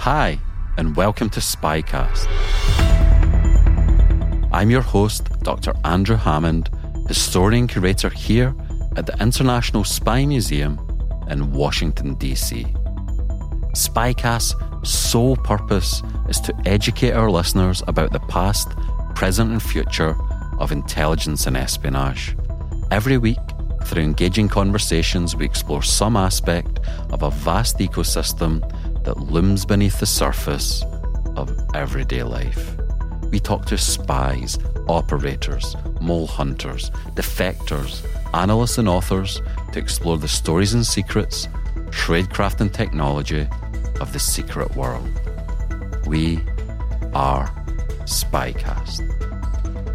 Hi, and welcome to Spycast. I'm your host, Dr. Andrew Hammond, historian curator here at the International Spy Museum in Washington, D.C. Spycast's sole purpose is to educate our listeners about the past, present, and future of intelligence and espionage. Every week, through engaging conversations, we explore some aspect of a vast ecosystem that looms beneath the surface of everyday life. We talk to spies, operators, mole hunters, defectors, analysts, and authors to explore the stories and secrets, tradecraft, and technology of the secret world. We are Spycast.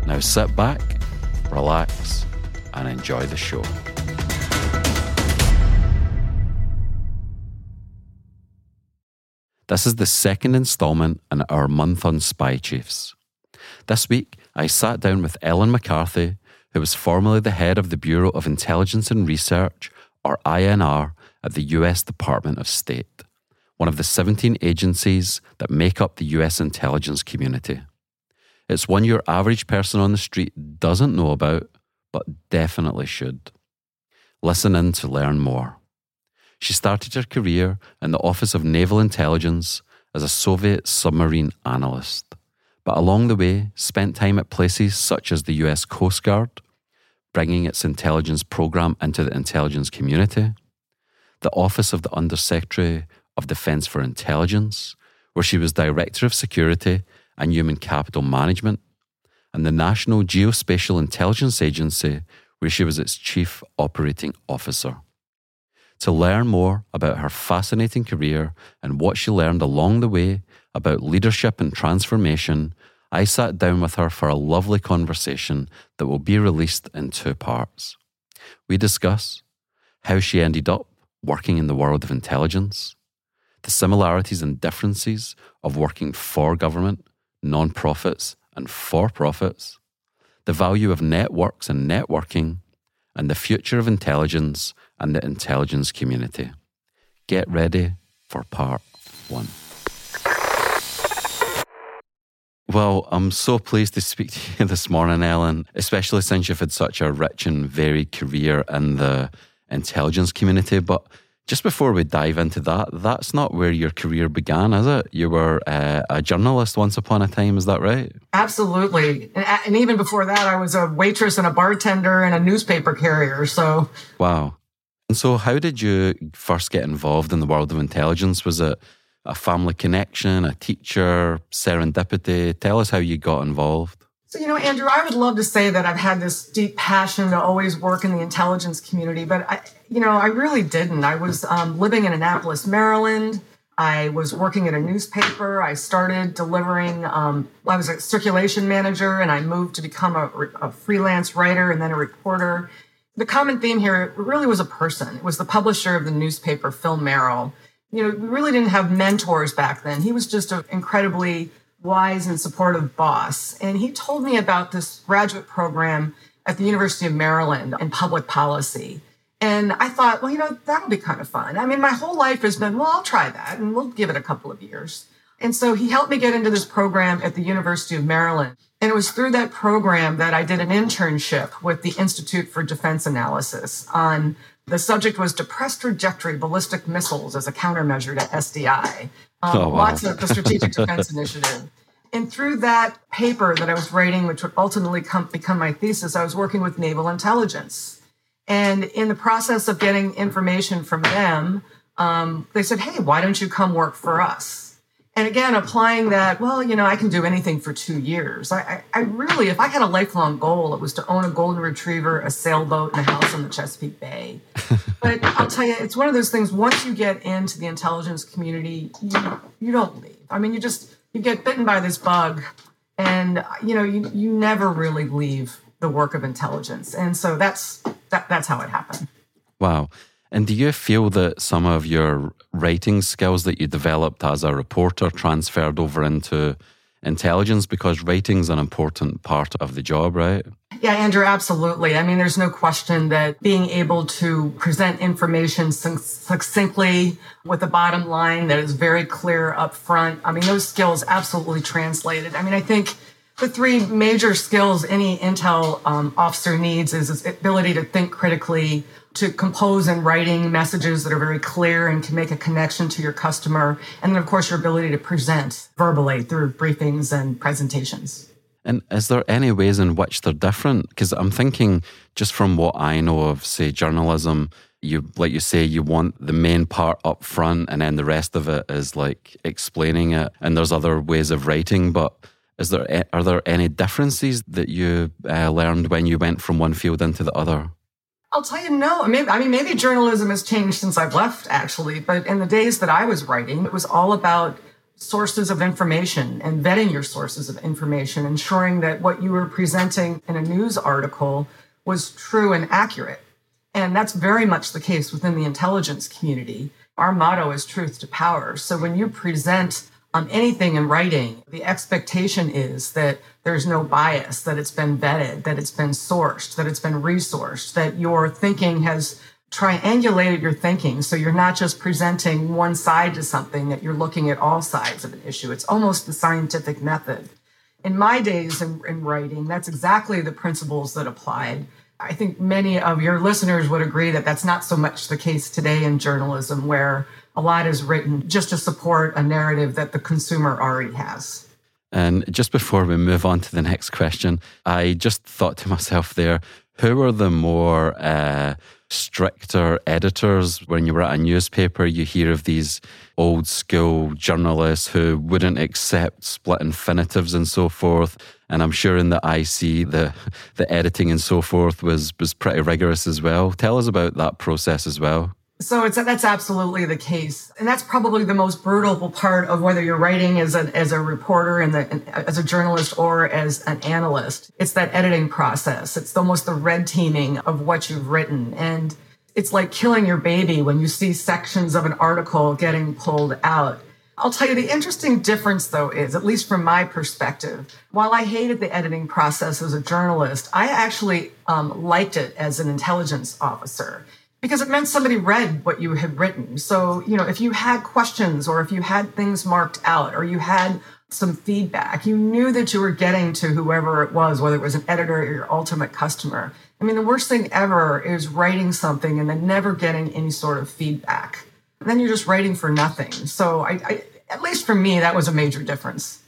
Now sit back, relax, and enjoy the show. This is the second installment in our month on spy chiefs. This week, I sat down with Ellen McCarthy, who was formerly the head of the Bureau of Intelligence and Research, or INR, at the US Department of State, one of the 17 agencies that make up the US intelligence community. It's one your average person on the street doesn't know about, but definitely should. Listen in to learn more. She started her career in the Office of Naval Intelligence as a Soviet submarine analyst but along the way spent time at places such as the US Coast Guard, bringing its intelligence program into the intelligence community, the Office of the Undersecretary of Defense for Intelligence, where she was Director of Security and Human Capital Management, and the National Geospatial Intelligence Agency, where she was its Chief Operating Officer. To learn more about her fascinating career and what she learned along the way about leadership and transformation, I sat down with her for a lovely conversation that will be released in two parts. We discuss how she ended up working in the world of intelligence, the similarities and differences of working for government, non-profits, and for profits, the value of networks and networking, and the future of intelligence and the intelligence community. Get ready for part one. Well, I'm so pleased to speak to you this morning, Ellen, especially since you've had such a rich and varied career in the intelligence community. But just before we dive into that, that's not where your career began, is it? You were uh, a journalist once upon a time, is that right? Absolutely. And, and even before that, I was a waitress and a bartender and a newspaper carrier. So, wow. And so, how did you first get involved in the world of intelligence? Was it a family connection, a teacher, serendipity? Tell us how you got involved. So, you know, Andrew, I would love to say that I've had this deep passion to always work in the intelligence community, but I, you know, I really didn't. I was um, living in Annapolis, Maryland. I was working at a newspaper. I started delivering, um, I was a circulation manager and I moved to become a, a freelance writer and then a reporter. The common theme here really was a person. It was the publisher of the newspaper, Phil Merrill you know, we really didn't have mentors back then. He was just an incredibly wise and supportive boss. And he told me about this graduate program at the University of Maryland in public policy. And I thought, well, you know, that'll be kind of fun. I mean, my whole life has been, well, I'll try that and we'll give it a couple of years. And so he helped me get into this program at the University of Maryland. And it was through that program that I did an internship with the Institute for Defense Analysis on The subject was depressed trajectory ballistic missiles as a countermeasure to SDI. Um, Oh, wow. Lots of the Strategic Defense Initiative. And through that paper that I was writing, which would ultimately come, become my thesis, I was working with naval intelligence. And in the process of getting information from them, um, they said, hey, why don't you come work for us? And again, applying that, well, you know, I can do anything for two years. I, I, I really, if I had a lifelong goal, it was to own a golden retriever, a sailboat, and a house on the Chesapeake Bay. but I'll tell you, it's one of those things. Once you get into the intelligence community, you, you don't leave. I mean, you just you get bitten by this bug, and you know, you you never really leave the work of intelligence. And so that's that, that's how it happened. Wow. And do you feel that some of your writing skills that you developed as a reporter transferred over into intelligence? Because writing's an important part of the job, right? Yeah, Andrew, absolutely. I mean, there's no question that being able to present information succinctly with a bottom line that is very clear up front, I mean, those skills absolutely translated. I mean, I think the three major skills any intel um, officer needs is ability to think critically, to compose and writing messages that are very clear and can make a connection to your customer, and then, of course, your ability to present verbally through briefings and presentations. And is there any ways in which they're different? Because I'm thinking, just from what I know of, say, journalism, you like you say, you want the main part up front, and then the rest of it is like explaining it. And there's other ways of writing, but is there are there any differences that you uh, learned when you went from one field into the other? I'll tell you no. I mean, maybe journalism has changed since I've left, actually. But in the days that I was writing, it was all about sources of information and vetting your sources of information, ensuring that what you were presenting in a news article was true and accurate. And that's very much the case within the intelligence community. Our motto is truth to power. So when you present um, anything in writing, the expectation is that there's no bias, that it's been vetted, that it's been sourced, that it's been resourced, that your thinking has triangulated your thinking. So you're not just presenting one side to something, that you're looking at all sides of an issue. It's almost the scientific method. In my days in, in writing, that's exactly the principles that applied. I think many of your listeners would agree that that's not so much the case today in journalism, where a lot is written just to support a narrative that the consumer already has. And just before we move on to the next question, I just thought to myself there, who are the more uh, stricter editors when you were at a newspaper? You hear of these old school journalists who wouldn't accept split infinitives and so forth. And I'm sure in the IC, the the editing and so forth was was pretty rigorous as well. Tell us about that process as well. So it's that's absolutely the case, and that's probably the most brutal part of whether you're writing as a as a reporter and as a journalist or as an analyst. It's that editing process. It's almost the red teaming of what you've written, and it's like killing your baby when you see sections of an article getting pulled out. I'll tell you the interesting difference, though, is at least from my perspective. While I hated the editing process as a journalist, I actually um, liked it as an intelligence officer because it meant somebody read what you had written. So, you know, if you had questions or if you had things marked out or you had some feedback, you knew that you were getting to whoever it was, whether it was an editor or your ultimate customer. I mean, the worst thing ever is writing something and then never getting any sort of feedback. And then you're just writing for nothing. So, I, I, at least for me, that was a major difference.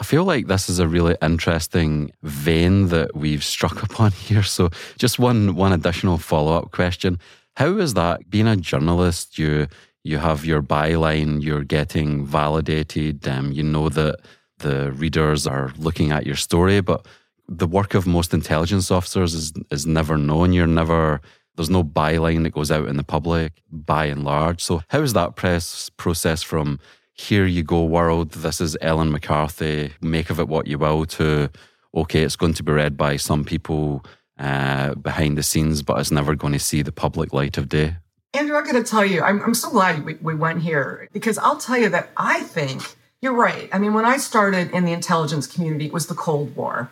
I feel like this is a really interesting vein that we've struck upon here. So, just one one additional follow up question: How is that being a journalist? You you have your byline, you're getting validated. Um, you know that the readers are looking at your story, but the work of most intelligence officers is is never known. You're never there's no byline that goes out in the public by and large. So, how is that press process from here you go, world. This is Ellen McCarthy. Make of it what you will. To okay, it's going to be read by some people uh, behind the scenes, but it's never going to see the public light of day. Andrew, I got to tell you, I'm, I'm so glad we, we went here because I'll tell you that I think you're right. I mean, when I started in the intelligence community, it was the Cold War.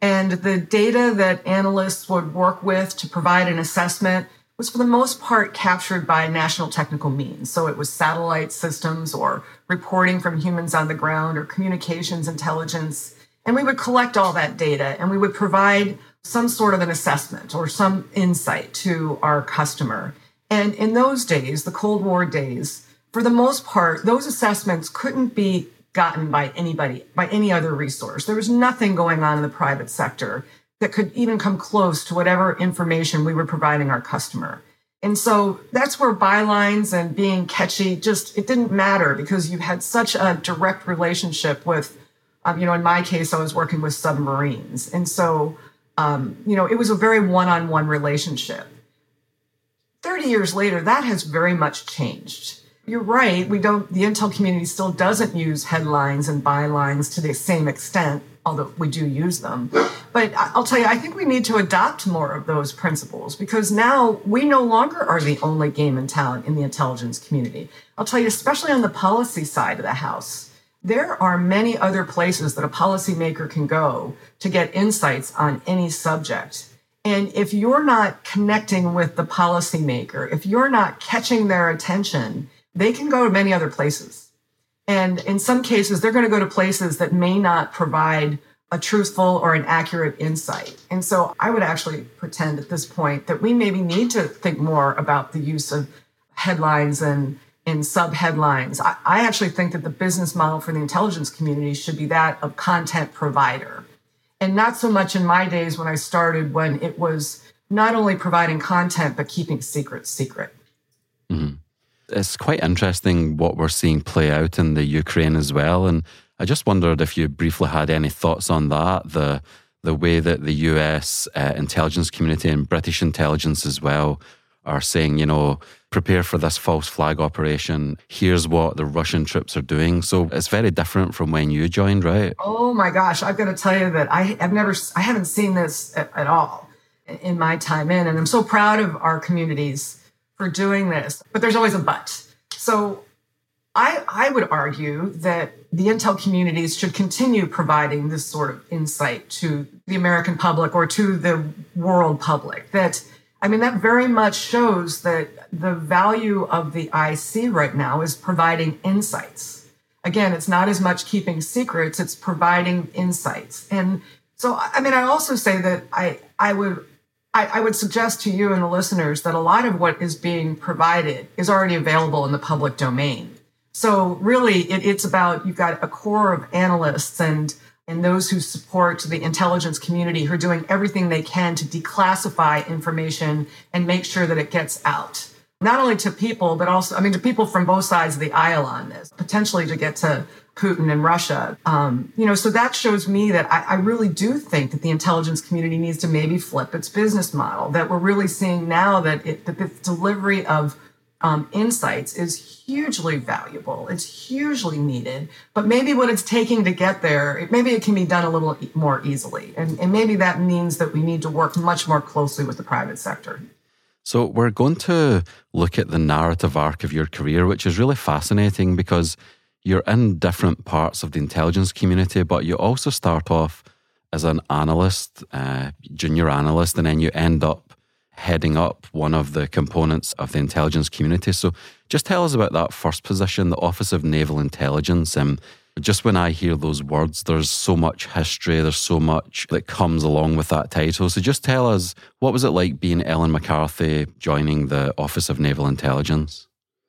And the data that analysts would work with to provide an assessment was for the most part captured by national technical means. So it was satellite systems or reporting from humans on the ground or communications intelligence. And we would collect all that data and we would provide some sort of an assessment or some insight to our customer. And in those days, the Cold War days, for the most part, those assessments couldn't be gotten by anybody, by any other resource. There was nothing going on in the private sector that could even come close to whatever information we were providing our customer. And so that's where bylines and being catchy just, it didn't matter because you had such a direct relationship with, um, you know, in my case, I was working with submarines. And so, um, you know, it was a very one on one relationship. 30 years later, that has very much changed. You're right. We don't, the Intel community still doesn't use headlines and bylines to the same extent although we do use them. But I'll tell you, I think we need to adopt more of those principles because now we no longer are the only game in town in the intelligence community. I'll tell you, especially on the policy side of the house, there are many other places that a policymaker can go to get insights on any subject. And if you're not connecting with the policymaker, if you're not catching their attention, they can go to many other places. And in some cases, they're going to go to places that may not provide a truthful or an accurate insight. And so I would actually pretend at this point that we maybe need to think more about the use of headlines and in sub headlines. I, I, actually think that the business model for the intelligence community should be that of content provider. And not so much in my days when I started, when it was not only providing content, but keeping secrets secret. Mm-hmm it's quite interesting what we're seeing play out in the Ukraine as well. And I just wondered if you briefly had any thoughts on that, the the way that the US uh, intelligence community and British intelligence as well are saying, you know, prepare for this false flag operation. Here's what the Russian troops are doing. So it's very different from when you joined, right? Oh my gosh, I've got to tell you that I have never, I haven't seen this at, at all in my time in, and I'm so proud of our communities for doing this. But there's always a but. So I, I would argue that the Intel communities should continue providing this sort of insight to the American public or to the world public. That, I mean, that very much shows that the value of the IC right now is providing insights. Again, it's not as much keeping secrets, it's providing insights. And so, I mean, I also say that I, I would I, I, would suggest to you and the listeners that a lot of what is being provided is already available in the public domain. So really, it, it's about you've got a core of analysts and and those who support the intelligence community who are doing everything they can to declassify information and make sure that it gets out not only to people, but also, I mean, to people from both sides of the aisle on this, potentially to get to Putin and Russia. Um, you know, so that shows me that I, I, really do think that the intelligence community needs to maybe flip its business model. That we're really seeing now that, it, the delivery of um, insights is hugely valuable. It's hugely needed, but maybe what it's taking to get there, it, maybe it can be done a little more easily. And, and maybe that means that we need to work much more closely with the private sector. So, we're going to look at the narrative arc of your career, which is really fascinating because you're in different parts of the intelligence community, but you also start off as an analyst, uh, junior analyst, and then you end up heading up one of the components of the intelligence community. So, just tell us about that first position, the Office of Naval Intelligence. And just when I hear those words, there's so much history, there's so much that comes along with that title. So just tell us, what was it like being Ellen McCarthy joining the Office of Naval Intelligence?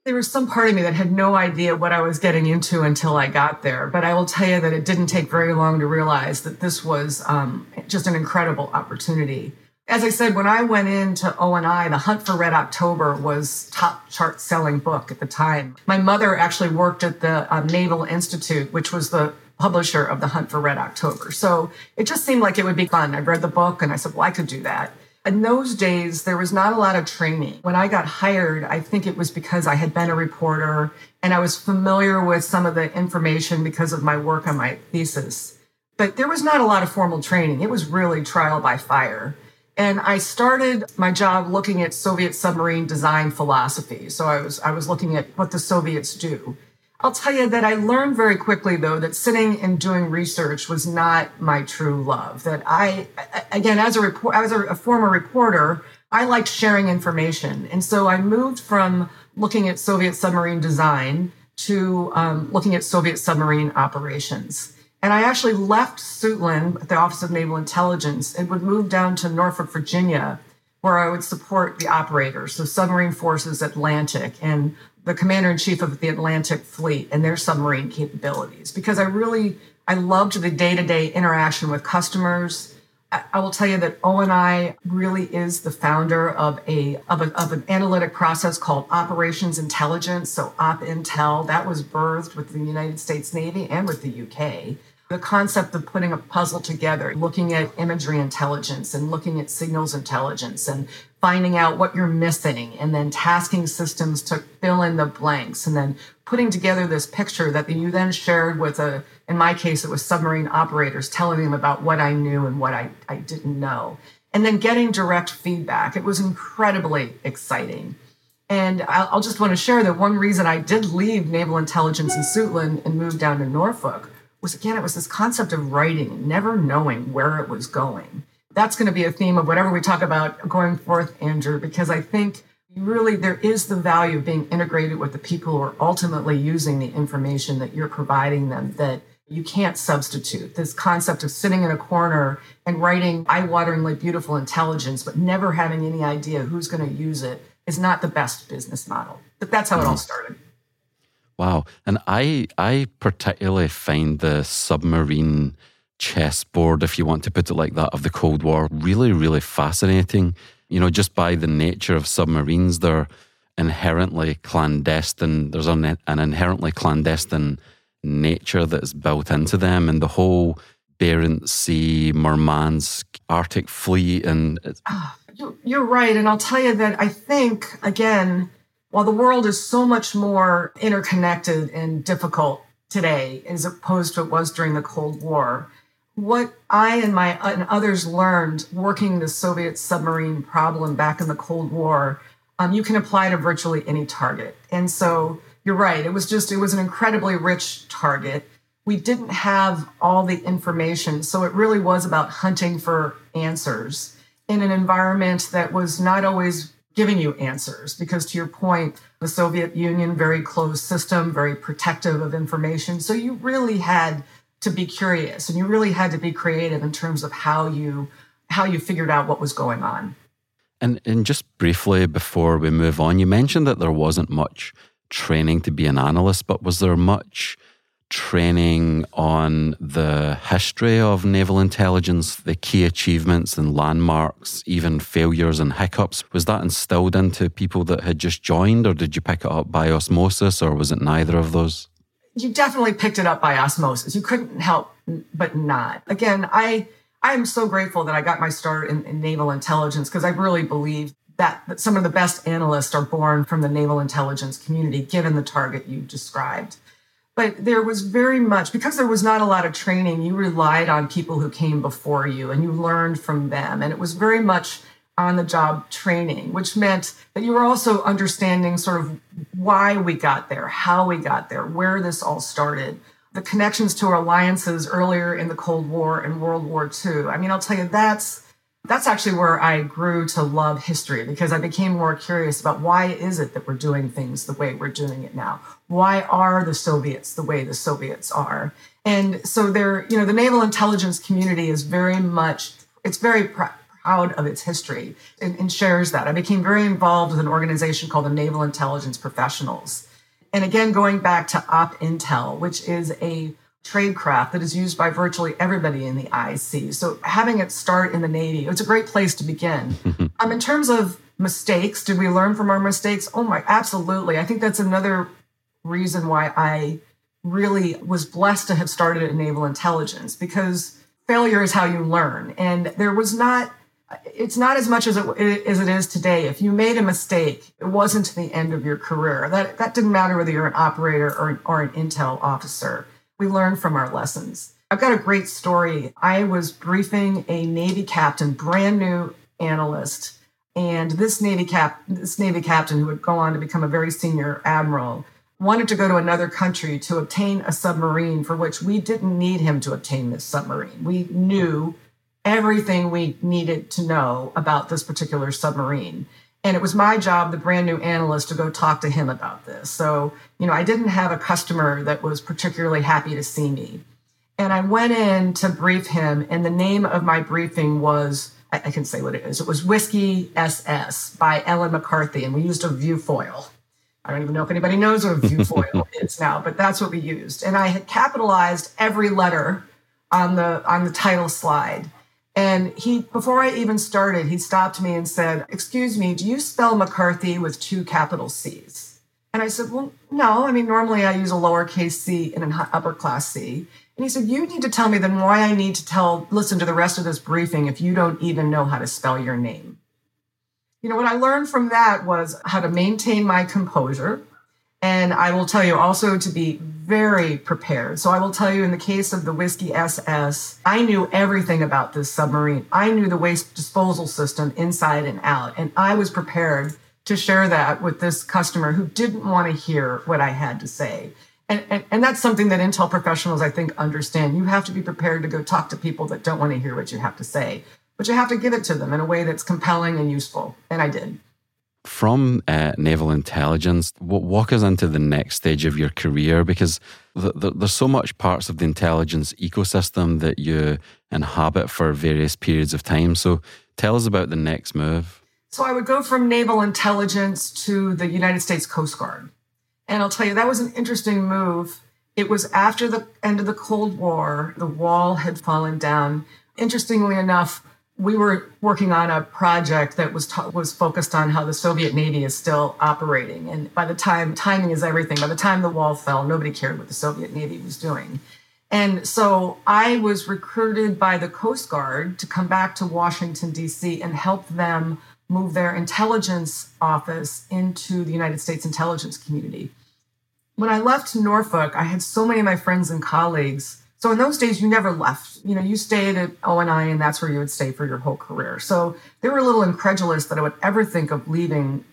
There was some part of me that had no idea what I was getting into until I got there. But I will tell you that it didn't take very long to realize that this was um, just an incredible opportunity as I said, when I went into ONI, The Hunt for Red October was top chart selling book at the time. My mother actually worked at the uh, Naval Institute, which was the publisher of The Hunt for Red October. So it just seemed like it would be fun. I read the book and I said, well, I could do that. In those days, there was not a lot of training. When I got hired, I think it was because I had been a reporter and I was familiar with some of the information because of my work on my thesis. But there was not a lot of formal training. It was really trial by fire. And I started my job looking at Soviet submarine design philosophy. So I was I was looking at what the Soviets do. I'll tell you that I learned very quickly though that sitting and doing research was not my true love. That I again as a report as a, a former reporter, I liked sharing information. And so I moved from looking at Soviet submarine design to um, looking at Soviet submarine operations. And I actually left Suitland at the Office of Naval Intelligence and would move down to Norfolk, Virginia, where I would support the operators, so Submarine Forces Atlantic and the commander in chief of the Atlantic Fleet and their submarine capabilities. Because I really I loved the day to day interaction with customers. I will tell you that ONI really is the founder of a, of a of an analytic process called operations intelligence. So Op Intel that was birthed with the United States Navy and with the UK the concept of putting a puzzle together, looking at imagery intelligence and looking at signals intelligence and finding out what you're missing and then tasking systems to fill in the blanks and then putting together this picture that you then shared with a in my case it was submarine operators telling them about what i knew and what i, I didn't know. And then getting direct feedback. It was incredibly exciting. And I'll, I'll just want to share that one reason i did leave naval intelligence in suitland and move down to norfolk was again, it was this concept of writing, never knowing where it was going. That's going to be a theme of whatever we talk about going forth, Andrew, because I think really there is the value of being integrated with the people who are ultimately using the information that you're providing them that you can't substitute. This concept of sitting in a corner and writing eye wateringly beautiful intelligence, but never having any idea who's going to use it is not the best business model. But that's how it all mm-hmm. started. Wow. And I I particularly find the submarine chessboard, if you want to put it like that, of the Cold War really, really fascinating. You know, just by the nature of submarines, they're inherently clandestine. There's an, an inherently clandestine nature that's built into them, and the whole Barents Sea, Murmansk, Arctic fleet, and oh, you're right. And I'll tell you that I think again while the world is so much more interconnected and difficult today as opposed to it was during the Cold War, what I and my and others learned working the Soviet submarine problem back in the Cold War, um, you can apply to virtually any target. And so you're right. It was just it was an incredibly rich target. We didn't have all the information, so it really was about hunting for answers in an environment that was not always giving you answers. Because to your point the soviet union very closed system very protective of information. So you really had to be curious and you really had to be creative in terms of how you how you figured out what was going on. And and just briefly before we move on you mentioned that there wasn't much training to be an analyst but was there much training on the history of naval intelligence, the key achievements and landmarks, even failures and hiccups. Was that instilled into people that had just joined, or did you pick it up by osmosis, or was it neither of those? You definitely picked it up by osmosis. You couldn't help but not. Again, I I am so grateful that I got my start in, in naval intelligence because I really believe that, that some of the best analysts are born from the naval intelligence community, given the target you described but there was very much because there was not a lot of training you relied on people who came before you and you learned from them. And it was very much on the job training which meant that you were also understanding sort of why we got there how we got there where this all started. The connections to our alliances earlier in the cold war and world war ii i mean i'll tell you that's that's actually where I grew to love history because I became more curious about why is it that we're doing things the way we're doing it now? Why are the Soviets the way the Soviets are? And so there, you know, the naval intelligence community is very much, it's very pr- proud of its history and, and shares that. I became very involved with an organization called the Naval Intelligence Professionals. And again, going back to OpIntel, which is a tradecraft that is used by virtually everybody in the IC. So having it start in the Navy, it's a great place to begin. um, in terms of mistakes, did we learn from our mistakes? Oh my, absolutely. I think that's another reason why I really was blessed to have started at Naval Intelligence because failure is how you learn. And there was not it's not as much as it, as it is today. If you made a mistake, it wasn't the end of your career. That that didn't matter whether you're an operator or, or an intel officer we learn from our lessons. I've got a great story. I was briefing a Navy captain, brand new analyst, and this Navy cap this Navy captain who would go on to become a very senior admiral wanted to go to another country to obtain a submarine for which we didn't need him to obtain this submarine. We knew everything we needed to know about this particular submarine. And it was my job, the brand new analyst, to go talk to him about this. So, you know, I didn't have a customer that was particularly happy to see me. And I went in to brief him, and the name of my briefing was I, I can say what it is. It was Whiskey SS by Ellen McCarthy, and we used a viewfoil. I don't even know if anybody knows what a viewfoil is now, but that's what we used. And I had capitalized every letter on the on the title slide. And he, before I even started, he stopped me and said, Excuse me, do you spell McCarthy with two capital C's? And I said, Well, no. I mean, normally I use a lowercase c and an upper class C. And he said, You need to tell me then why I need to tell, listen to the rest of this briefing if you don't even know how to spell your name. You know, what I learned from that was how to maintain my composure. And I will tell you also to be very prepared. So I will tell you in the case of the Whiskey SS, I knew everything about this submarine. I knew the waste disposal system inside and out. And I was prepared to share that with this customer who didn't want to hear what I had to say. And, and, and, that's something that Intel professionals, I think, understand. You have to be prepared to go talk to people that don't want to hear what you have to say, but you have to give it to them in a way that's compelling and useful. And I did. From uh, naval intelligence, walk us into the next stage of your career because the, the, there's so much parts of the intelligence ecosystem that you inhabit for various periods of time. So tell us about the next move. So I would go from naval intelligence to the United States Coast Guard. And I'll tell you, that was an interesting move. It was after the end of the Cold War, the wall had fallen down. Interestingly enough, we were working on a project that was ta- was focused on how the Soviet Navy is still operating. And by the time timing is everything, by the time the wall fell, nobody cared what the Soviet Navy was doing. And so I was recruited by the Coast Guard to come back to Washington D.C. and help them move their intelligence office into the United States intelligence community when I left Norfolk, I had so many of my friends and colleagues. So in those days, you never left. You know, you stayed at ONI, and that's where you would stay for your whole career. So they were a little incredulous that I would ever think of leaving.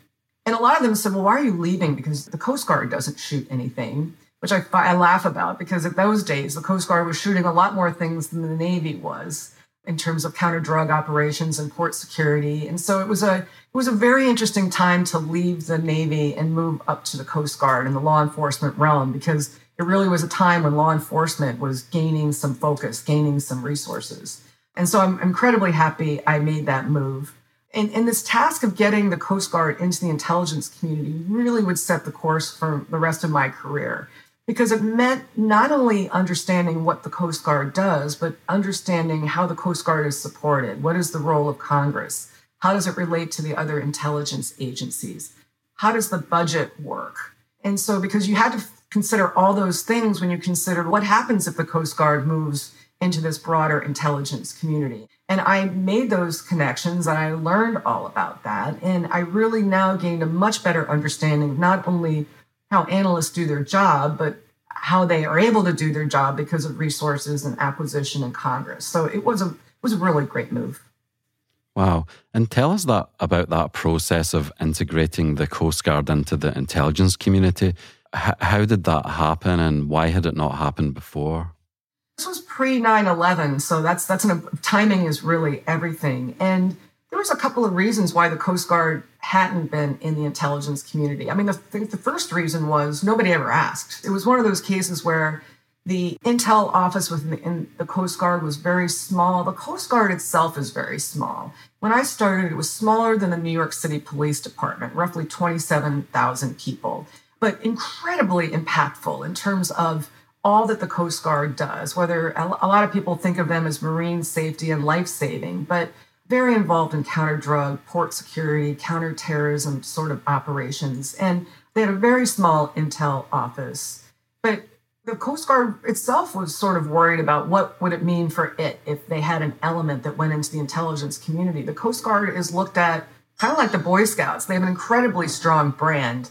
And a lot of them said, "Well, why are you leaving? Because the Coast Guard doesn't shoot anything." Which I, I laugh about because at those days, the Coast Guard was shooting a lot more things than the Navy was in terms of counter drug operations and port security. And so it was a it was a very interesting time to leave the Navy and move up to the Coast Guard and the law enforcement realm because it really was a time when law enforcement was gaining some focus, gaining some resources. And so I'm incredibly happy I made that move. And, and this task of getting the Coast Guard into the intelligence community really would set the course for the rest of my career because it meant not only understanding what the Coast Guard does, but understanding how the Coast Guard is supported. What is the role of Congress? How does it relate to the other intelligence agencies? How does the budget work? And so, because you had to consider all those things when you considered what happens if the Coast Guard moves into this broader intelligence community. And I made those connections and I learned all about that. And I really now gained a much better understanding, not only how analysts do their job, but how they are able to do their job because of resources and acquisition in Congress. So it was a it was a really great move. Wow. And tell us that about that process of integrating the Coast Guard into the intelligence community. H- how did that happen and why had it not happened before? This was pre 9/11, so that's that's an timing is really everything. And there was a couple of reasons why the Coast Guard hadn't been in the intelligence community. I mean, the, the first reason was nobody ever asked. It was one of those cases where the intel office within the Coast Guard was very small. The Coast Guard itself is very small. When I started, it was smaller than the New York City Police Department, roughly 27,000 people, but incredibly impactful in terms of all that the Coast Guard does. Whether a lot of people think of them as marine safety and life saving, but very involved in counter drug, port security, counterterrorism sort of operations. And they had a very small intel office. But the Coast Guard itself was sort of worried about what would it mean for it if they had an element that went into the intelligence community. The Coast Guard is looked at kind of like the Boy Scouts. They have an incredibly strong brand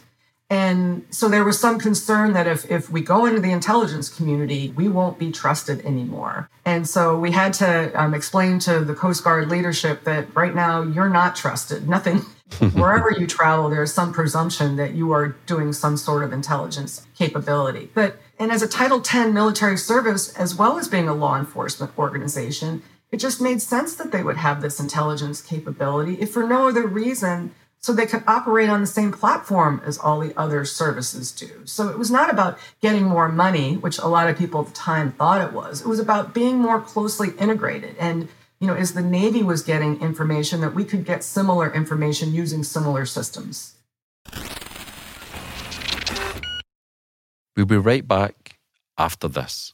and so there was some concern that if, if we go into the intelligence community, we won't be trusted anymore. And so we had to um, explain to the Coast Guard leadership that right now you're not trusted. Nothing, wherever you travel, there's some presumption that you are doing some sort of intelligence capability. But, and as a Title X military service, as well as being a law enforcement organization, it just made sense that they would have this intelligence capability, if for no other reason so they could operate on the same platform as all the other services do. So it was not about getting more money, which a lot of people at the time thought it was. It was about being more closely integrated. And, you know, as the Navy was getting information, that we could get similar information using similar systems. We'll be right back after this.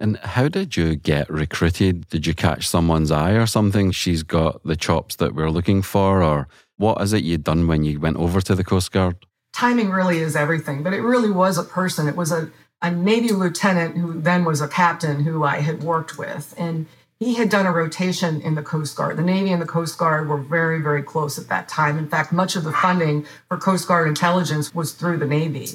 And how did you get recruited? Did you catch someone's eye or something? She's got the chops that we're looking for, or what is it you'd done when you went over to the Coast Guard? Timing really is everything, but it really was a person. It was a, a Navy lieutenant who then was a captain who I had worked with. And he had done a rotation in the Coast Guard. The Navy and the Coast Guard were very, very close at that time. In fact, much of the funding for Coast Guard intelligence was through the Navy.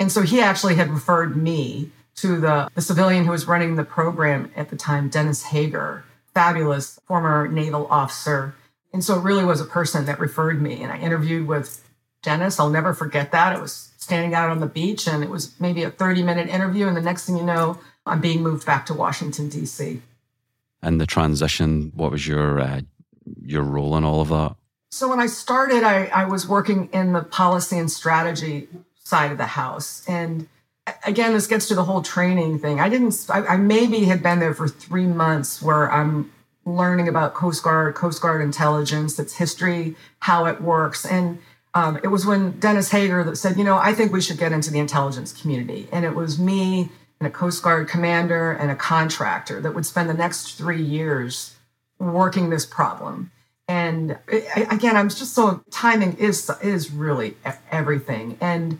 And so he actually had referred me to the, the civilian who was running the program at the time, Dennis Hager, fabulous former naval officer. And so it really was a person that referred me. And I interviewed with Dennis. I'll never forget that. It was standing out on the beach and it was maybe a 30 minute interview. And the next thing you know, I'm being moved back to Washington, D.C. And the transition, what was your uh, your role in all of that? So when I started, I, I was working in the policy and strategy side of the house. And again, this gets to the whole training thing. I didn't, I, I, maybe had been there for three months where I'm learning about Coast Guard, Coast Guard intelligence, its history, how it works. And um, it was when Dennis Hager that said, you know, I think we should get into the intelligence community. And it was me and a Coast Guard commander and a contractor that would spend the next three years working this problem. And it, again, I'm just so timing is is really everything. And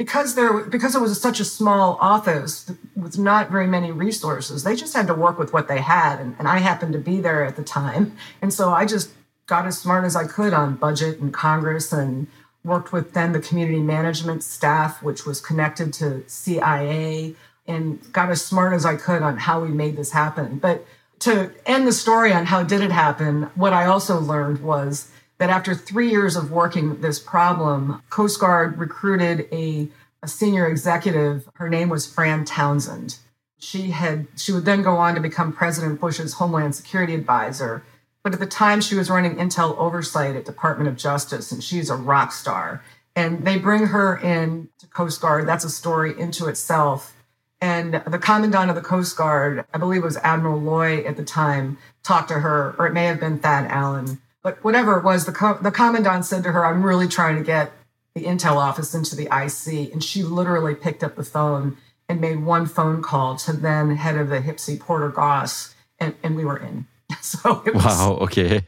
because there because it was such a small office with not very many resources they just had to work with what they had and, and, i happened to be there at the time. And so i just got as smart as i could on budget and congress and worked with then the community management staff which was connected to cia and got as smart as i could on how we made this happen. But to end the story on how did it happen what i also learned was that after three years of working this problem, Coast Guard recruited a, a senior executive. Her name was Fran Townsend. She had she would then go on to become President Bush's Homeland Security advisor. But at the time, she was running intel oversight at Department of Justice, and she's a rock star. And they bring her in to Coast Guard. That's a story into itself. And the commandant of the Coast Guard, I believe it was Admiral Loy at the time, talked to her, or it may have been Thad Allen but whatever it was, the, co- the commandant said to her, I'm really trying to get the intel office into the IC. And she literally picked up the phone and made one phone call to then head of the HPSCI, Porter Goss, and, and we were in. So was, Wow, okay.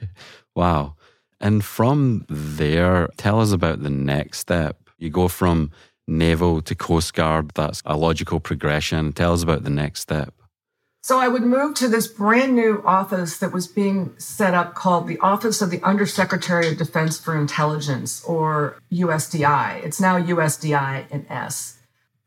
Wow. And from there, tell us about the next step. You go from naval to Coast Guard. That's a logical progression. Tell us about the next step. So I would move to this brand new office that was being set up called the Office of the Undersecretary of Defense for Intelligence, or USDI. It's now USDI in S.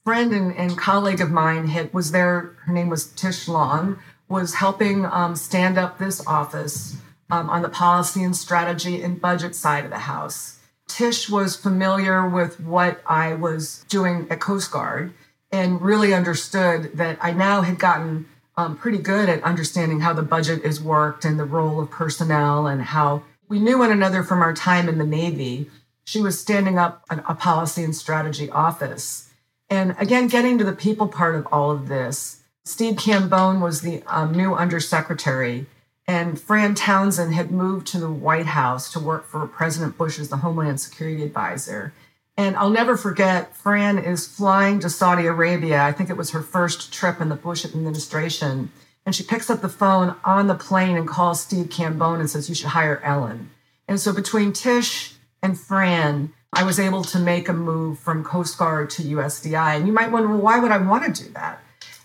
Friend and, and colleague of mine had, was there. Her name was Tish Long. Was helping um, stand up this office um, on the policy and strategy and budget side of the house. Tish was familiar with what I was doing at Coast Guard and really understood that I now had gotten um, pretty good at understanding how the budget is worked and the role of personnel and how we knew one another from our time in the Navy. She was standing up a, a policy and strategy office. And again, getting to the people part of all of this, Steve Cambone was the um, new undersecretary, and Fran Townsend had moved to the White House to work for President Bush as the Homeland Security Advisor. And I'll never forget, Fran is flying to Saudi Arabia. I think it was her first trip in the Bush administration. And she picks up the phone on the plane and calls Steve Cambone and says, You should hire Ellen. And so between Tish and Fran, I was able to make a move from Coast Guard to USDI. And you might wonder, well, why would I want to do that?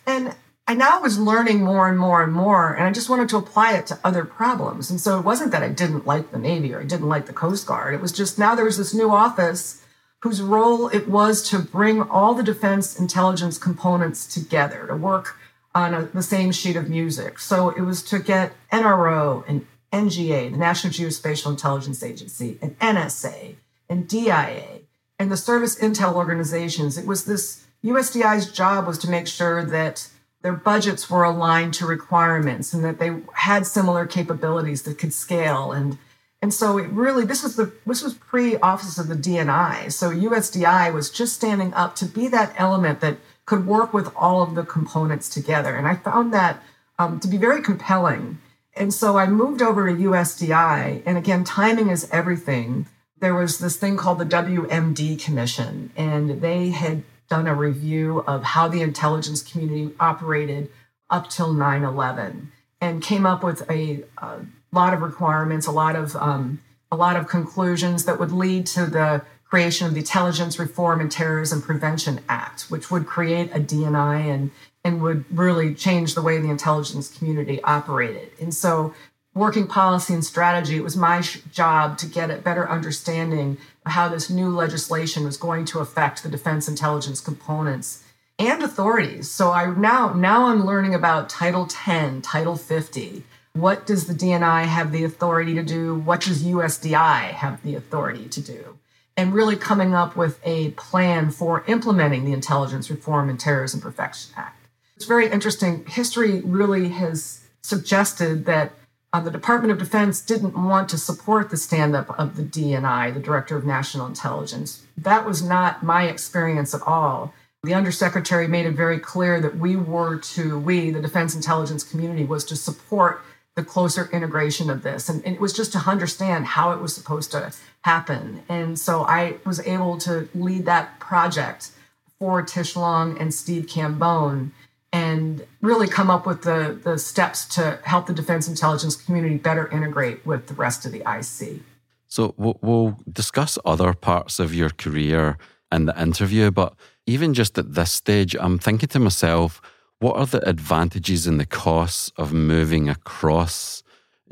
And I now was learning more and more and more, and I just wanted to apply it to other problems. And so it wasn't that I didn't like the Navy or I didn't like the Coast Guard. It was just now there was this new office whose role it was to bring all the defense intelligence components together to work on a, the same sheet of music. So it was to get NRO and NGA, the National Geospatial Intelligence Agency, and NSA and DIA and the service intel organizations. It was this USDI's job was to make sure that their budgets were aligned to requirements and that they had similar capabilities that could scale and and so it really this was the this was pre office of the DNI. So USDI was just standing up to be that element that could work with all of the components together. And I found that um, to be very compelling. And so I moved over to USDI. And again, timing is everything. There was this thing called the WMD Commission, and they had done a review of how the intelligence community operated up till 9 11 and came up with a, a lot of requirements, a lot of um, a lot of conclusions that would lead to the creation of the Intelligence Reform and Terrorism Prevention Act, which would create a DNI and and would really change the way the intelligence community operated. And so, working policy and strategy, it was my sh- job to get a better understanding of how this new legislation was going to affect the defense intelligence components and authorities. So I now now I'm learning about Title 10, Title 50, what does the DNI have the authority to do? What does USDI have the authority to do? And really coming up with a plan for implementing the Intelligence Reform and Terrorism Prevention Act. It's very interesting. History really has suggested that uh, the Department of Defense didn't want to support the stand up of the DNI, the Director of National Intelligence. That was not my experience at all. The Undersecretary made it very clear that we were to, we, the defense intelligence community, was to support the closer integration of this. And, and, it was just to understand how it was supposed to happen. And so I was able to lead that project for Tish Long and Steve Cambone and really come up with the, the steps to help the defense intelligence community better integrate with the rest of the IC. So we'll, we'll discuss other parts of your career in the interview, but even just at this stage, I'm thinking to myself, what are the advantages and the costs of moving across,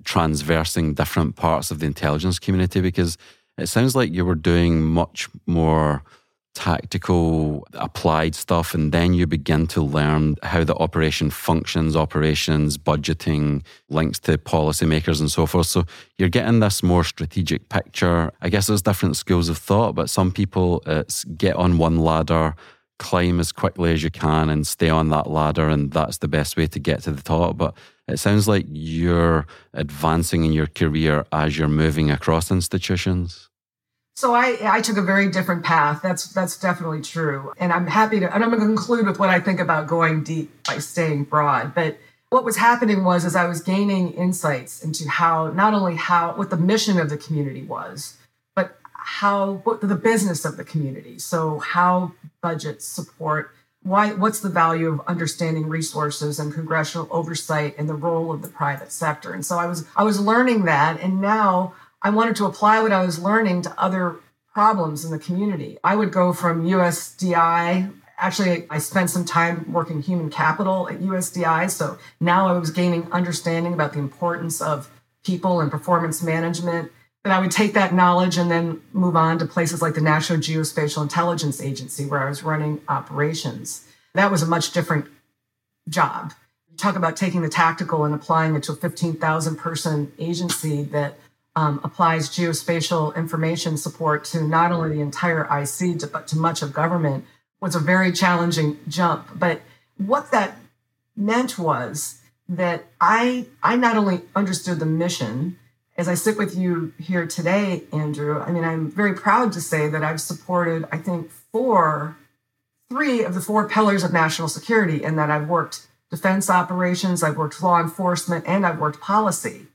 transversing different parts of the intelligence community? Because it sounds like you were doing much more tactical, applied stuff, and then you begin to learn how the operation functions, operations, budgeting, links to policymakers, and so forth. So you're getting this more strategic picture. I guess there's different schools of thought, but some people uh, it's get on one ladder climb as quickly as you can and stay on that ladder, and that's the best way to get to the top. But it sounds like you're advancing in your career as you're moving across institutions. So I, I took a very different path. That's that's definitely true, and I'm happy to. And I'm going to conclude with what I think about going deep by staying broad. But what was happening was, as I was gaining insights into how not only how what the mission of the community was, but how what the business of the community so how budgets support. Why what's the value of understanding resources and congressional oversight and the role of the private sector? And so i was i was learning that and now i wanted to apply what i was learning to other problems in the community. I would go from usdi actually i spent some time working human capital at usdi so now i was gaining understanding about the importance of people and performance management and I would take that knowledge and then move on to places like the National Geospatial Intelligence Agency, where I was running operations. That was a much different job. You talk about taking the tactical and applying it to a 15,000 person agency that um, applies geospatial information support to not only the entire IC, but to much of government was a very challenging jump. But what that meant was that I, I not only understood the mission, as I sit with you here today, Andrew, I mean, I'm very proud to say that I've supported, I think, four, three of the four pillars of national security, and that I've worked defense operations, I've worked law enforcement, and I've worked policy.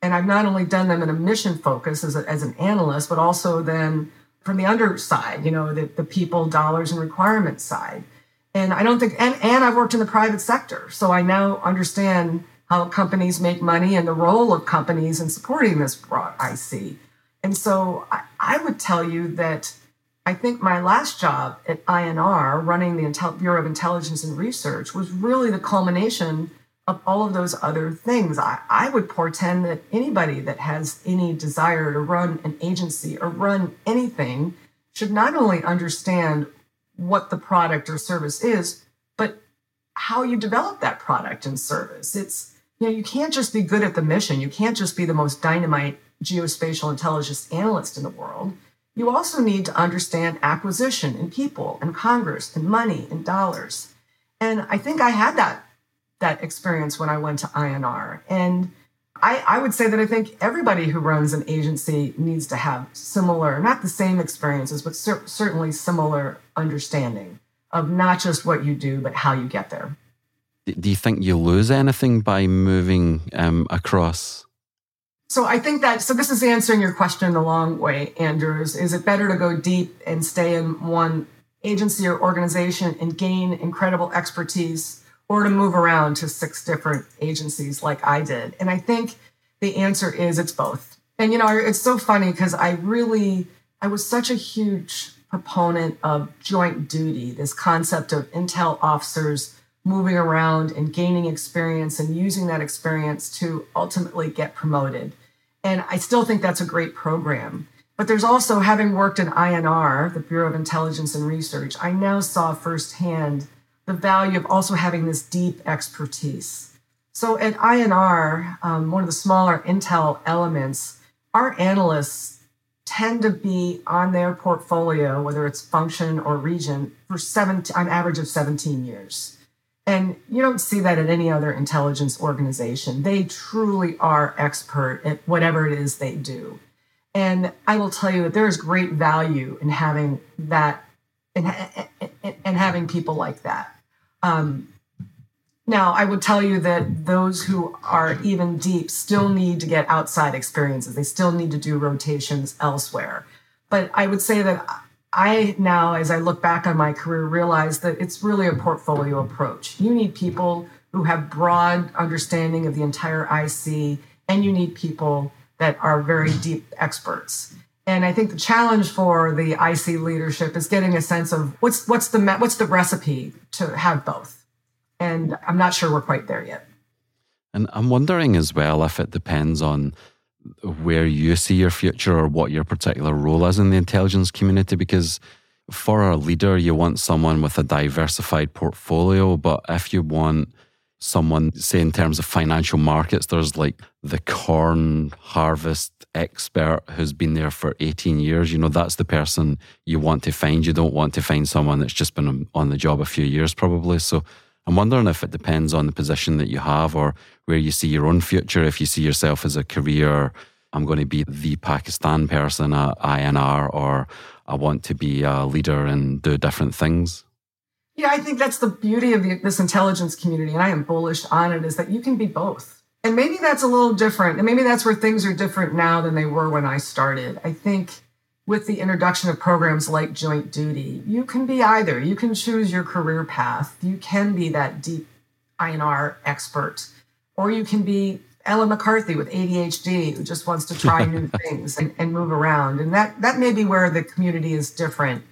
And I've not only done them in a mission focus as, a, as an analyst, but also then from the underside, you know, the, the people, dollars, and requirements side. And I don't think, and, and I've worked in the private sector. So I now understand how companies make money and the role of companies in supporting this broad IC. And so I, I would tell you that I think my last job at INR, running the Intel- Bureau of Intelligence and Research, was really the culmination of all of those other things. I, I would portend that anybody that has any desire to run an agency or run anything should not only understand what the product or service is, but how you develop that product and service. It's, you know, you can't just be good at the mission. You can't just be the most dynamite geospatial intelligence analyst in the world. You also need to understand acquisition and people and Congress and money and dollars. And I think I had that that experience when I went to INR. And I, I would say that I think everybody who runs an agency needs to have similar, not the same experiences, but cer- certainly similar understanding of not just what you do, but how you get there. Do you think you lose anything by moving um, across? So I think that so this is answering your question the long way, Andrews. Is it better to go deep and stay in one agency or organization and gain incredible expertise, or to move around to six different agencies like I did? And I think the answer is it's both. And you know, it's so funny because I really I was such a huge proponent of joint duty, this concept of intel officers moving around and gaining experience and using that experience to ultimately get promoted. And I still think that's a great program. But there's also, having worked in INR, the Bureau of Intelligence and Research, I now saw firsthand the value of also having this deep expertise. So at INR, um, one of the smaller intel elements, our analysts tend to be on their portfolio, whether it's function or region, for seven, on average of 17 years. And you don't see that at any other intelligence organization. They truly are expert at whatever it is they do. And I will tell you that there is great value in having that and, having people like that. Um, now, I would tell you that those who are even deep still need to get outside experiences. They still need to do rotations elsewhere. But I would say that I now, as I look back on my career, realize that it's really a portfolio approach. You need people who have broad understanding of the entire IC, and you need people that are very deep experts. And I think the challenge for the IC leadership is getting a sense of what's what's the what's the recipe to have both. And I'm not sure we're quite there yet. And I'm wondering as well if it depends on where you see your future or what your particular role is in the intelligence community because for a leader you want someone with a diversified portfolio but if you want someone say in terms of financial markets there's like the corn harvest expert who's been there for 18 years you know that's the person you want to find. You don't want to find someone that's just been on the job a few years probably. So I'm wondering if it depends on the position that you have or where you see your own future. If you see yourself as a career, I'm going to be the Pakistan person at INR, or I want to be a leader and do different things. Yeah, I think that's the beauty of the, this intelligence community, and I am bullish on it, is that you can be both. And maybe that's a little different. And maybe that's where things are different now than they were when I started. I think with the introduction of programs like Joint Duty, you can be either. You can choose your career path. You can be that deep INR expert, or you can be Ellen McCarthy with ADHD who just wants to try new things and, and move around. And that that may be where the community is different.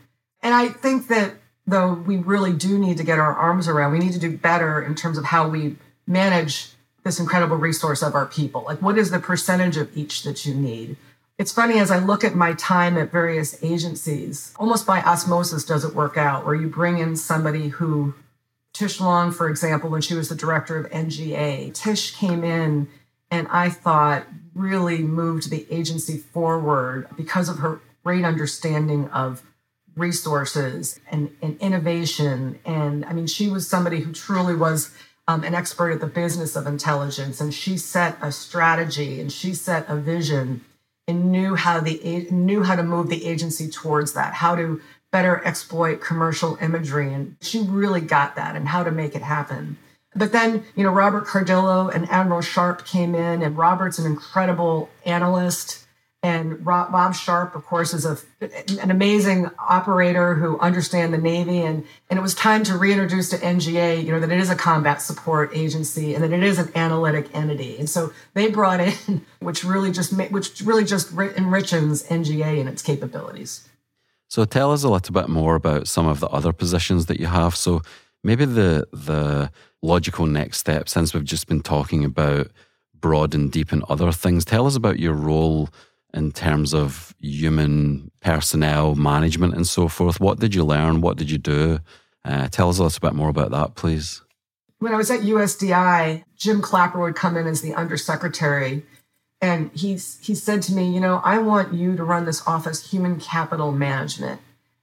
And I think that though we really do need to get our arms around, we need to do better in terms of how we manage this incredible resource of our people. Like what is the percentage of each that you need? It's funny as I look at my time at various agencies, almost by osmosis does it work out, where you bring in somebody who, Tish Long, for example, when she was the director of NGA, Tish came in and I thought really moved the agency forward because of her great understanding of resources and, and innovation. And I mean, she was somebody who truly was um, an expert at the business of intelligence, and she set a strategy and she set a vision and knew how the knew how to move the agency towards that, how to better exploit commercial imagery, and she really got that and how to make it happen. But then, you know, Robert Cardillo and Admiral Sharp came in, and Robert's an incredible analyst and Bob Sharp, of course, is a, an amazing operator who understands the Navy. And, and it was time to reintroduce to NGA, you know, that it is a combat support agency and that it is an analytic entity. And so they brought in, which really just which really just enriches NGA and its capabilities. So tell us a little bit more about some of the other positions that you have. So maybe the the logical next step, since we've just been talking about broad and deep and other things, tell us about your role in terms of human personnel management and so forth. What did you learn? What did you do? Uh, tell us a little bit more about that, please. When I was at USDI, Jim Clapper would come in as the undersecretary, and he's he said to me, you know, I want you to run this office, human capital management.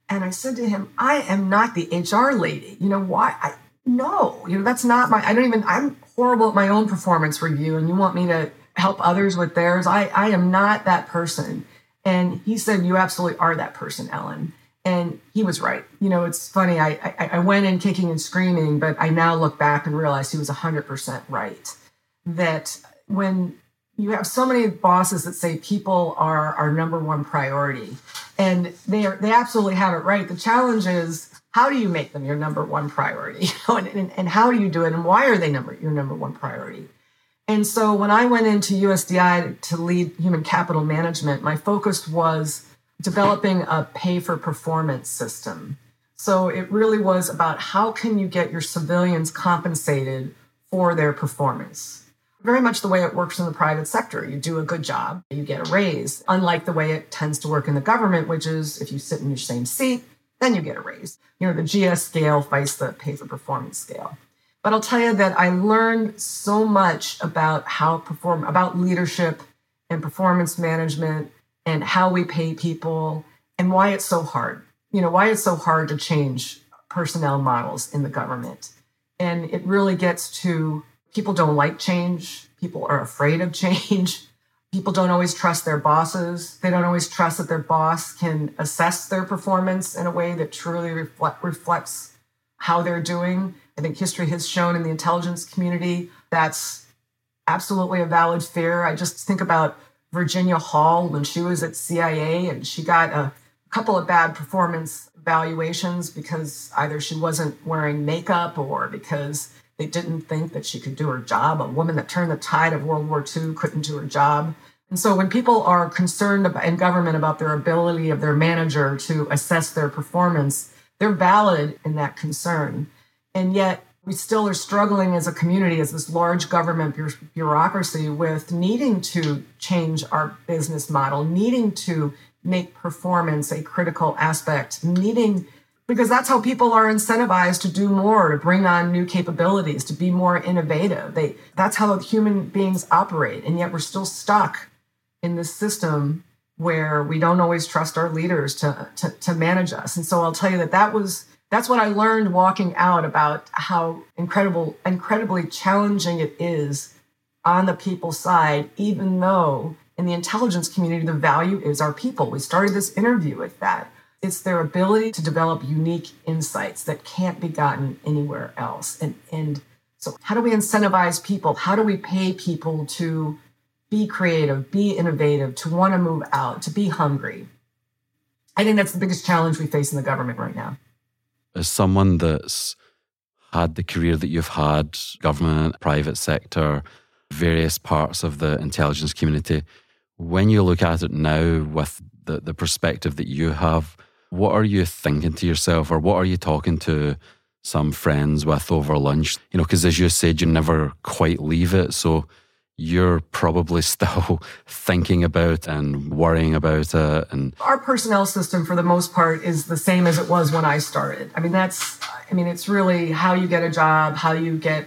And I said to him, I am not the HR lady. You know why? I no, you know that's not my. I don't even. I'm horrible at my own performance review, and you want me to help others with theirs. I, I am not that person. And he said, You absolutely are that person, Ellen. And he was right. You know, it's funny. I, I, I went in kicking and screaming, but I now look back and realize he was 100% right. That when you have so many bosses that say people are our number one priority, and they are, they absolutely have it right. The challenge is how do you make them your number one priority? And, and, and how do you do it? And why are they number your number one priority? And so when I went into USDI to lead human capital management, my focus was developing a pay for performance system. So it really was about how can you get your civilians compensated for their performance. Very much the way it works in the private sector. You do a good job, you get a raise, unlike the way it tends to work in the government, which is if you sit in your same seat, then you get a raise. You know, the GS scale fights the pay for performance scale. But I'll tell you that I learned so much about how perform about leadership and performance management and how we pay people and why it's so hard. You know, why it's so hard to change personnel models in the government. And it really gets to people don't like change, people are afraid of change. People don't always trust their bosses. They don't always trust that their boss can assess their performance in a way that truly reflect, reflects how they're doing. I think history has shown in the intelligence community that's absolutely a valid fear. I just think about Virginia Hall when she was at CIA and she got a couple of bad performance evaluations because either she wasn't wearing makeup or because they didn't think that she could do her job. A woman that turned the tide of World War II couldn't do her job. And so when people are concerned in government about their ability of their manager to assess their performance, they're valid in that concern. And yet, we still are struggling as a community, as this large government bureaucracy, with needing to change our business model, needing to make performance a critical aspect, needing because that's how people are incentivized to do more, to bring on new capabilities, to be more innovative. They that's how human beings operate, and yet we're still stuck in this system where we don't always trust our leaders to, to, to manage us. And so I'll tell you that that was that's what I learned walking out about how incredible, incredibly challenging it is on the people side, even though in the intelligence community, the value is our people. We started this interview with that. It's their ability to develop unique insights that can't be gotten anywhere else. And, and so, how do we incentivize people? How do we pay people to be creative, be innovative, to want to move out, to be hungry? I think that's the biggest challenge we face in the government right now as someone that's had the career that you've had, government, private sector, various parts of the intelligence community, when you look at it now with the, the perspective that you have, what are you thinking to yourself or what are you talking to some friends with over lunch? You know, because as you said, you never quite leave it. So you're probably still thinking about and worrying about it and our personnel system for the most part is the same as it was when i started. I mean that's i mean it's really how you get a job how you get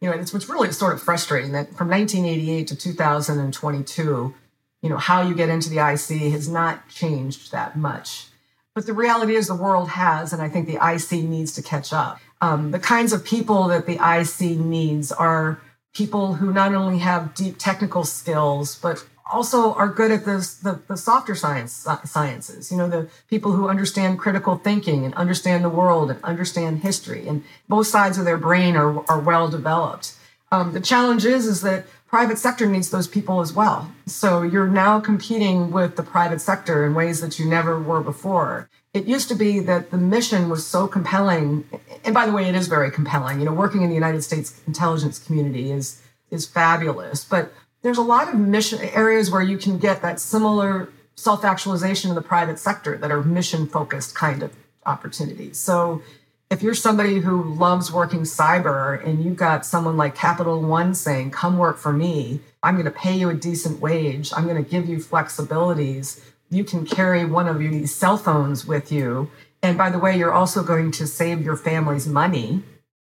you know it's what's really sort of frustrating that from 1988 to 2022 you know how you get into the ic has not changed that much. But the reality is the world has and i think the ic needs to catch up. Um, the kinds of people that the ic needs are people who not only have deep technical skills, but also are good at this, the, the softer science sciences. You know, the people who understand critical thinking and understand the world and understand history, and both sides of their brain are, are well developed. Um, the challenge is is that private sector needs those people as well. So you're now competing with the private sector in ways that you never were before. It used to be that the mission was so compelling, and by the way, it is very compelling. You know, working in the United States intelligence community is is fabulous, but there's a lot of mission areas where you can get that similar self actualization in the private sector that are mission focused kind of opportunities. So if you're somebody who loves working cyber and you've got someone like Capital One saying, come work for me, I'm going to pay you a decent wage, I'm going to give you flexibilities, you can carry one of these cell phones with you. And by the way, you're also going to save your family's money.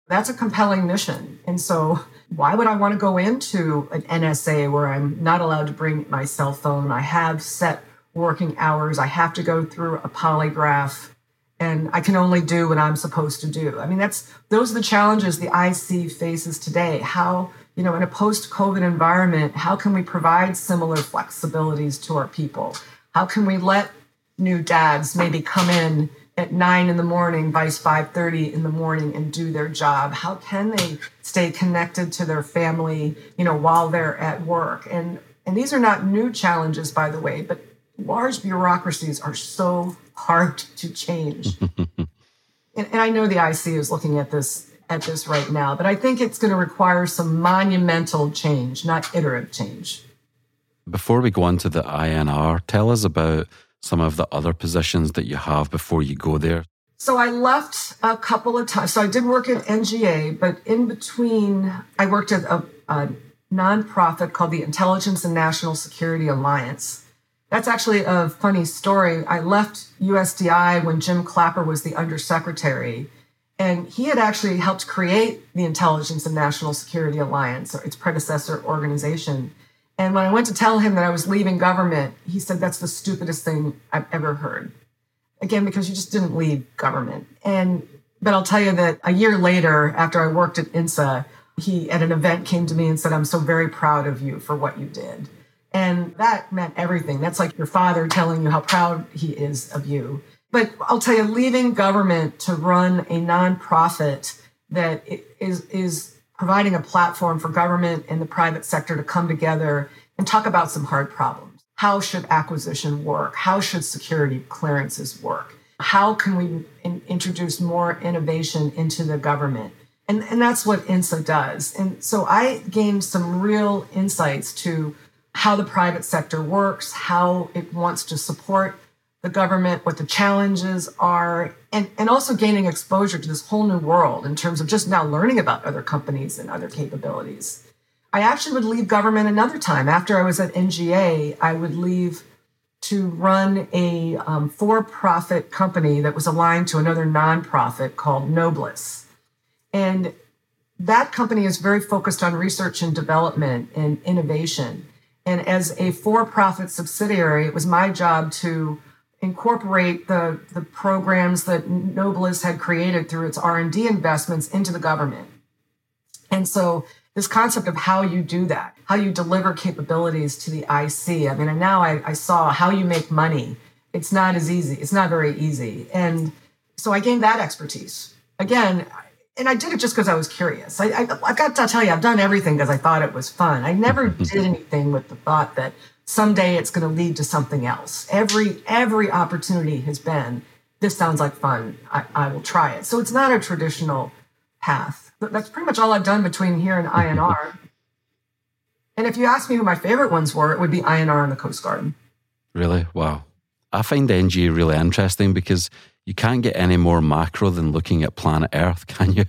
That's a compelling mission. And so, why would I want to go into an NSA where I'm not allowed to bring my cell phone? I have set working hours, I have to go through a polygraph and I can only do what I'm supposed to do. I mean, that's those are the challenges the IC faces today. How, you know, in a post-COVID environment, how can we provide similar flexibilities to our people? How can we let new dads maybe come in at nine in the morning, vice 5:30 in the morning, and do their job? How can they stay connected to their family, you know, while they're at work? And and these are not new challenges, by the way, but large bureaucracies are so hard to change. and, and I know the IC is looking at this at this right now, but I think it's going to require some monumental change, not iterative change. Before we go on to the INR, tell us about some of the other positions that you have before you go there. So I left a couple of times. So I did work at NGA, but in between, I worked at a, a nonprofit called the Intelligence and National Security Alliance. That's actually a funny story. I left USDI when Jim Clapper was the undersecretary, and he had actually helped create the Intelligence and National Security Alliance, or its predecessor organization. And when I went to tell him that I was leaving government, he said, That's the stupidest thing I've ever heard. Again, because you just didn't leave government. And but I'll tell you that a year later, after I worked at INSA, he at an event came to me and said, I'm so very proud of you for what you did. And that meant everything. That's like your father telling you how proud he is of you. But I'll tell you, leaving government to run a nonprofit that is, is providing a platform for government and the private sector to come together and talk about some hard problems. How should acquisition work? How should security clearances work? How can we in, introduce more innovation into the government? And, and that's what INSA does. And so I gained some real insights to how the private sector works, how it wants to support the government, what the challenges are, and, and also gaining exposure to this whole new world in terms of just now learning about other companies and other capabilities. I actually would leave government another time. After I was at NGA, I would leave to run a um, for profit company that was aligned to another nonprofit called Noblis. And that company is very focused on research and development and innovation. And as a for-profit subsidiary, it was my job to incorporate the, the programs that Noblis had created through its R&D investments into the government. And so this concept of how you do that, how you deliver capabilities to the IC. I mean, and now I, I saw how you make money. It's not as easy. It's not very easy. And so I gained that expertise. Again, and I did it just because I was curious. I, I, I got to tell you, I've done everything because I thought it was fun. I never mm-hmm. did anything with the thought that someday it's going to lead to something else. Every every opportunity has been, this sounds like fun. I, I will try it. So it's not a traditional path. But that's pretty much all I've done between here and INR. and if you ask me who my favorite ones were, it would be INR and the Coast Guard. Really? Wow. I find NG really interesting because you can't get any more macro than looking at planet Earth, can you?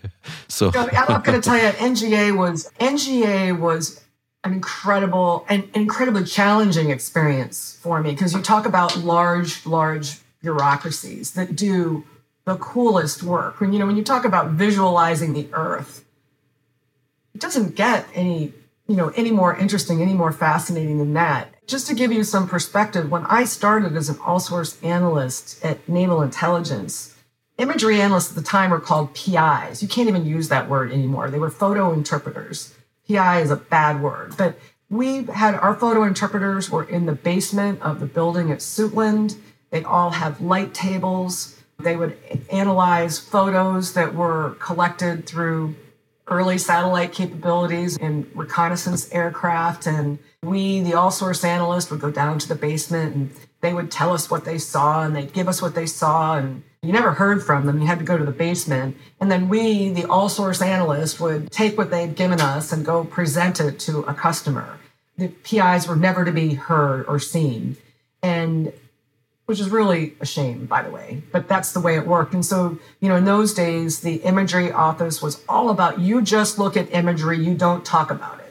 So I'm not going to tell you, NGA was NGA was an incredible and incredibly challenging experience for me because you talk about large, large bureaucracies that do the coolest work. When you know when you talk about visualizing the Earth, it doesn't get any you know any more interesting, any more fascinating than that. Just to give you some perspective, when I started as an all source analyst at Naval Intelligence, imagery analysts at the time were called PIs. You can't even use that word anymore. They were photo interpreters. PI is a bad word, but we had our photo interpreters were in the basement of the building at Suitland. They'd all have light tables. They would analyze photos that were collected through early satellite capabilities and reconnaissance aircraft. And we, the all source analyst, would go down to the basement and they would tell us what they saw and they'd give us what they saw. And you never heard from them. You had to go to the basement. And then we, the all source analyst, would take what they'd given us and go present it to a customer. The PIs were never to be heard or seen. And which is really a shame, by the way, but that's the way it worked. And so, you know, in those days, the imagery office was all about you just look at imagery, you don't talk about it.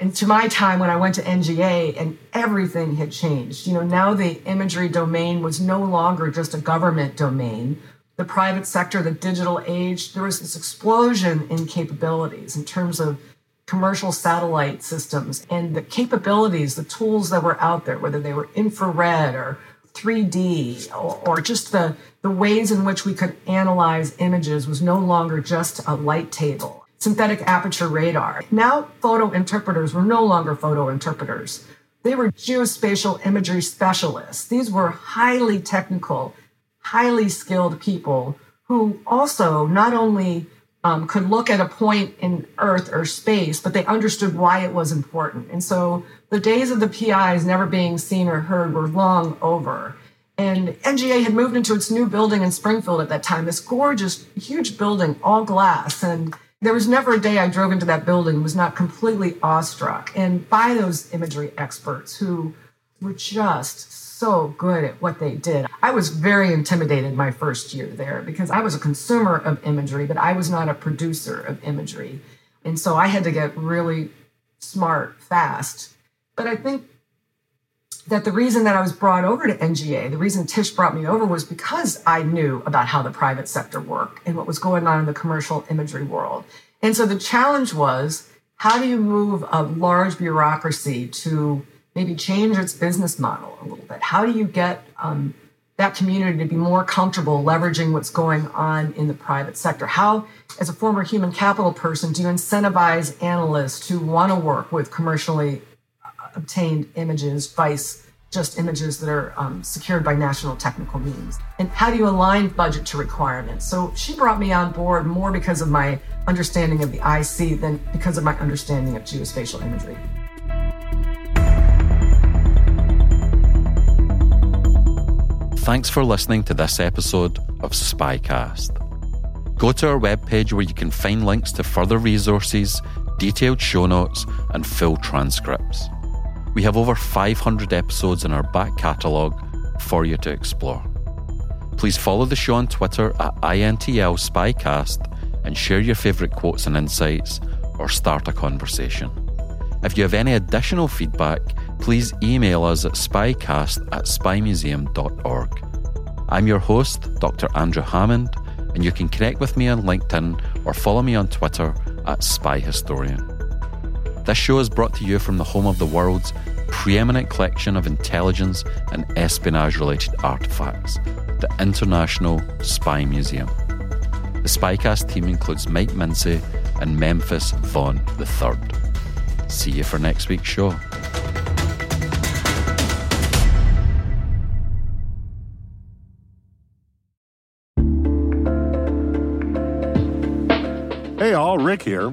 And to my time when I went to NGA and everything had changed, you know, now the imagery domain was no longer just a government domain. The private sector, the digital age, there was this explosion in capabilities in terms of commercial satellite systems and the capabilities, the tools that were out there, whether they were infrared or 3D or, or, just the, the ways in which we could analyze images was no longer just a light table. Synthetic aperture radar. Now, photo interpreters were no longer photo interpreters. They were geospatial imagery specialists. These were highly technical, highly skilled people who also not only um, could look at a point in Earth or space, but they understood why it was important. And so the days of the PIs never being seen or heard were long over. And NGA had moved into its new building in Springfield at that time, this gorgeous, huge building, all glass. And there was never a day I drove into that building and was not completely awestruck. And by those imagery experts who were just so good at what they did. I was very intimidated my first year there because I was a consumer of imagery, but I was not a producer of imagery. And so I had to get really smart fast. But I think that the reason that I was brought over to NGA, the reason Tish brought me over was because I knew about how the private sector worked and what was going on in the commercial imagery world. And so the challenge was how do you move a large bureaucracy to maybe change its business model a little bit? How do you get um, that community to be more comfortable leveraging what's going on in the private sector? How, as a former human capital person, do you incentivize analysts to want to work with commercially obtained images, vice just images that are um, secured by national technical means? And how do you align budget to requirements? So she brought me on board more because of my understanding of the IC than because of my understanding of geospatial imagery. Thanks for listening to this episode of Spycast. Go to our webpage where you can find links to further resources, detailed show notes, and full transcripts. We have over 500 episodes in our back catalogue for you to explore. Please follow the show on Twitter at INTL Spycast and share your favourite quotes and insights or start a conversation. If you have any additional feedback, please email us at spycast at spymuseum.org. I'm your host, Dr. Andrew Hammond, and you can connect with me on LinkedIn or follow me on Twitter at spyhistorian. This show is brought to you from the home of the world's preeminent collection of intelligence and espionage related artifacts, the International Spy Museum. The Spycast team includes Mike Mincy and Memphis Vaughn III. See you for next week's show. Hey all, Rick here.